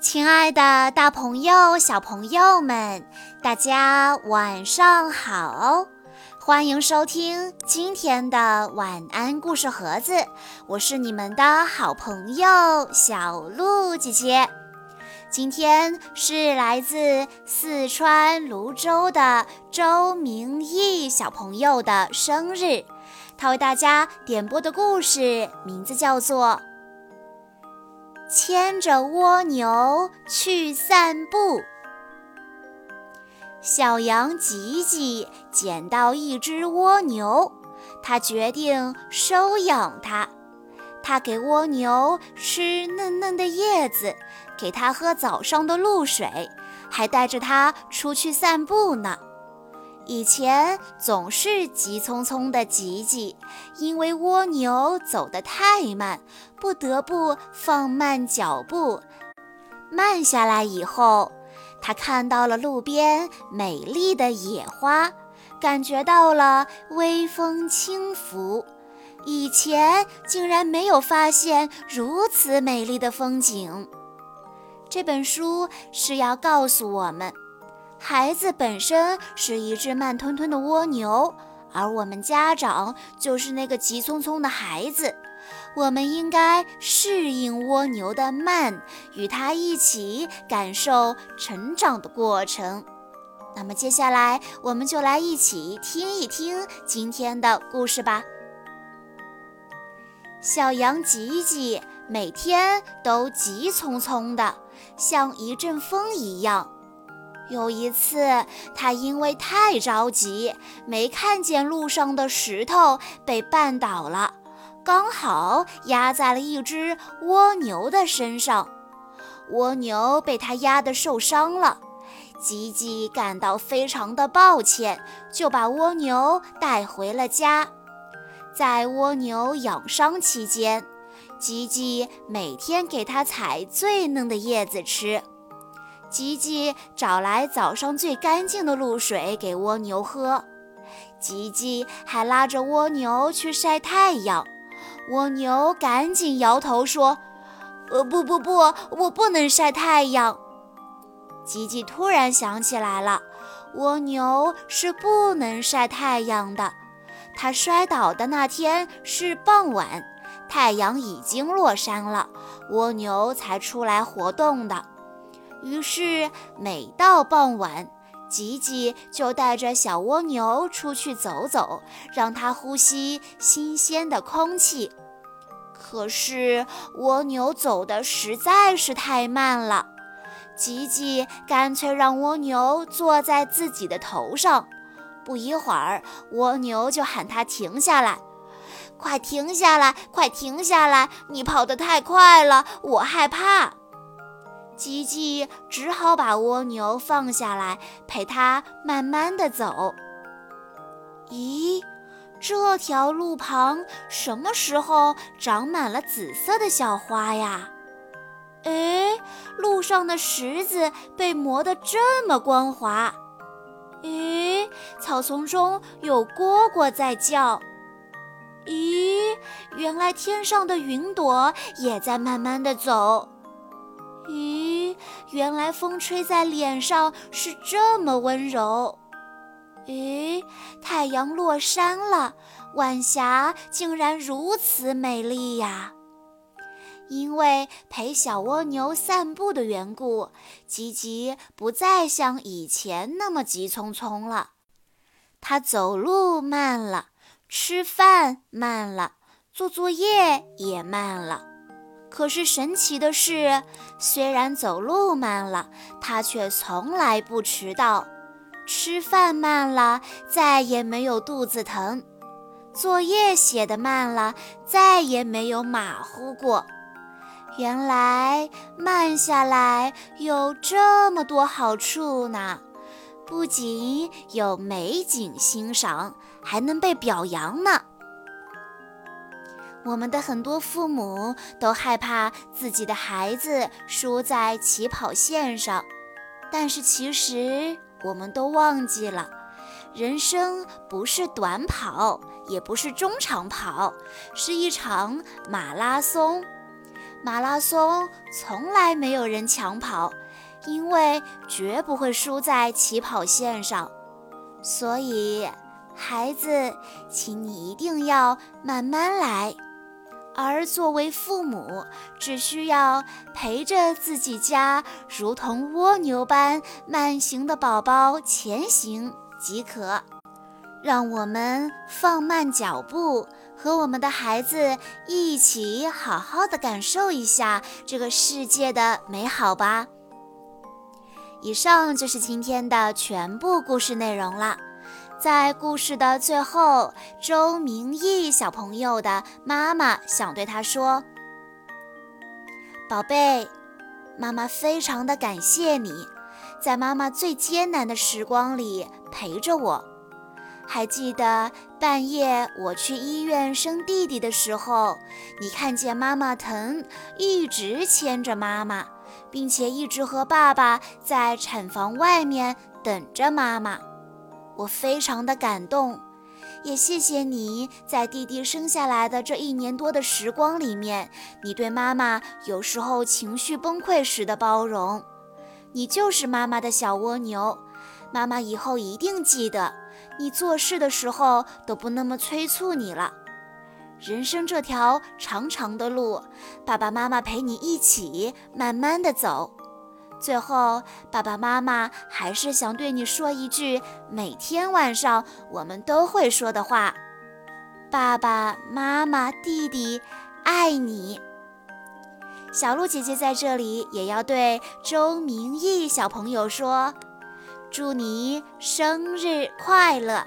亲爱的，大朋友、小朋友们，大家晚上好！欢迎收听今天的晚安故事盒子，我是你们的好朋友小鹿姐姐。今天是来自四川泸州的周明义小朋友的生日，他为大家点播的故事名字叫做。牵着蜗牛去散步。小羊吉吉捡到一只蜗牛，他决定收养它。他给蜗牛吃嫩嫩的叶子，给它喝早上的露水，还带着它出去散步呢。以前总是急匆匆的挤挤，因为蜗牛走得太慢，不得不放慢脚步。慢下来以后，他看到了路边美丽的野花，感觉到了微风轻拂。以前竟然没有发现如此美丽的风景。这本书是要告诉我们。孩子本身是一只慢吞吞的蜗牛，而我们家长就是那个急匆匆的孩子。我们应该适应蜗牛的慢，与它一起感受成长的过程。那么接下来，我们就来一起听一听今天的故事吧。小羊吉吉每天都急匆匆的，像一阵风一样。有一次，他因为太着急，没看见路上的石头，被绊倒了，刚好压在了一只蜗牛的身上。蜗牛被他压得受伤了，吉吉感到非常的抱歉，就把蜗牛带回了家。在蜗牛养伤期间，吉吉每天给它采最嫩的叶子吃。吉吉找来早上最干净的露水给蜗牛喝，吉吉还拉着蜗牛去晒太阳。蜗牛赶紧摇头说：“呃，不不不，我不能晒太阳。”吉吉突然想起来了，蜗牛是不能晒太阳的。它摔倒的那天是傍晚，太阳已经落山了，蜗牛才出来活动的。于是，每到傍晚，吉吉就带着小蜗牛出去走走，让它呼吸新鲜的空气。可是，蜗牛走的实在是太慢了，吉吉干脆让蜗牛坐在自己的头上。不一会儿，蜗牛就喊它停下来：“快停下来，快停下来！你跑得太快了，我害怕。”吉吉只好把蜗牛放下来，陪它慢慢的走。咦，这条路旁什么时候长满了紫色的小花呀？哎，路上的石子被磨得这么光滑。咦，草丛中有蝈蝈在叫。咦，原来天上的云朵也在慢慢的走。咦，原来风吹在脸上是这么温柔。咦，太阳落山了，晚霞竟然如此美丽呀！因为陪小蜗牛散步的缘故，吉吉不再像以前那么急匆匆了。他走路慢了，吃饭慢了，做作业也慢了。可是神奇的是，虽然走路慢了，他却从来不迟到；吃饭慢了，再也没有肚子疼；作业写得慢了，再也没有马虎过。原来慢下来有这么多好处呢！不仅有美景欣赏，还能被表扬呢。我们的很多父母都害怕自己的孩子输在起跑线上，但是其实我们都忘记了，人生不是短跑，也不是中长跑，是一场马拉松。马拉松从来没有人抢跑，因为绝不会输在起跑线上。所以，孩子，请你一定要慢慢来。而作为父母，只需要陪着自己家如同蜗牛般慢行的宝宝前行即可。让我们放慢脚步，和我们的孩子一起好好的感受一下这个世界的美好吧。以上就是今天的全部故事内容了。在故事的最后，周明义小朋友的妈妈想对他说：“宝贝，妈妈非常的感谢你，在妈妈最艰难的时光里陪着我。还记得半夜我去医院生弟弟的时候，你看见妈妈疼，一直牵着妈妈，并且一直和爸爸在产房外面等着妈妈。”我非常的感动，也谢谢你在弟弟生下来的这一年多的时光里面，你对妈妈有时候情绪崩溃时的包容。你就是妈妈的小蜗牛，妈妈以后一定记得，你做事的时候都不那么催促你了。人生这条长长的路，爸爸妈妈陪你一起慢慢的走。最后，爸爸妈妈还是想对你说一句每天晚上我们都会说的话：“爸爸妈妈，弟弟，爱你。”小鹿姐姐在这里也要对周明义小朋友说：“祝你生日快乐！”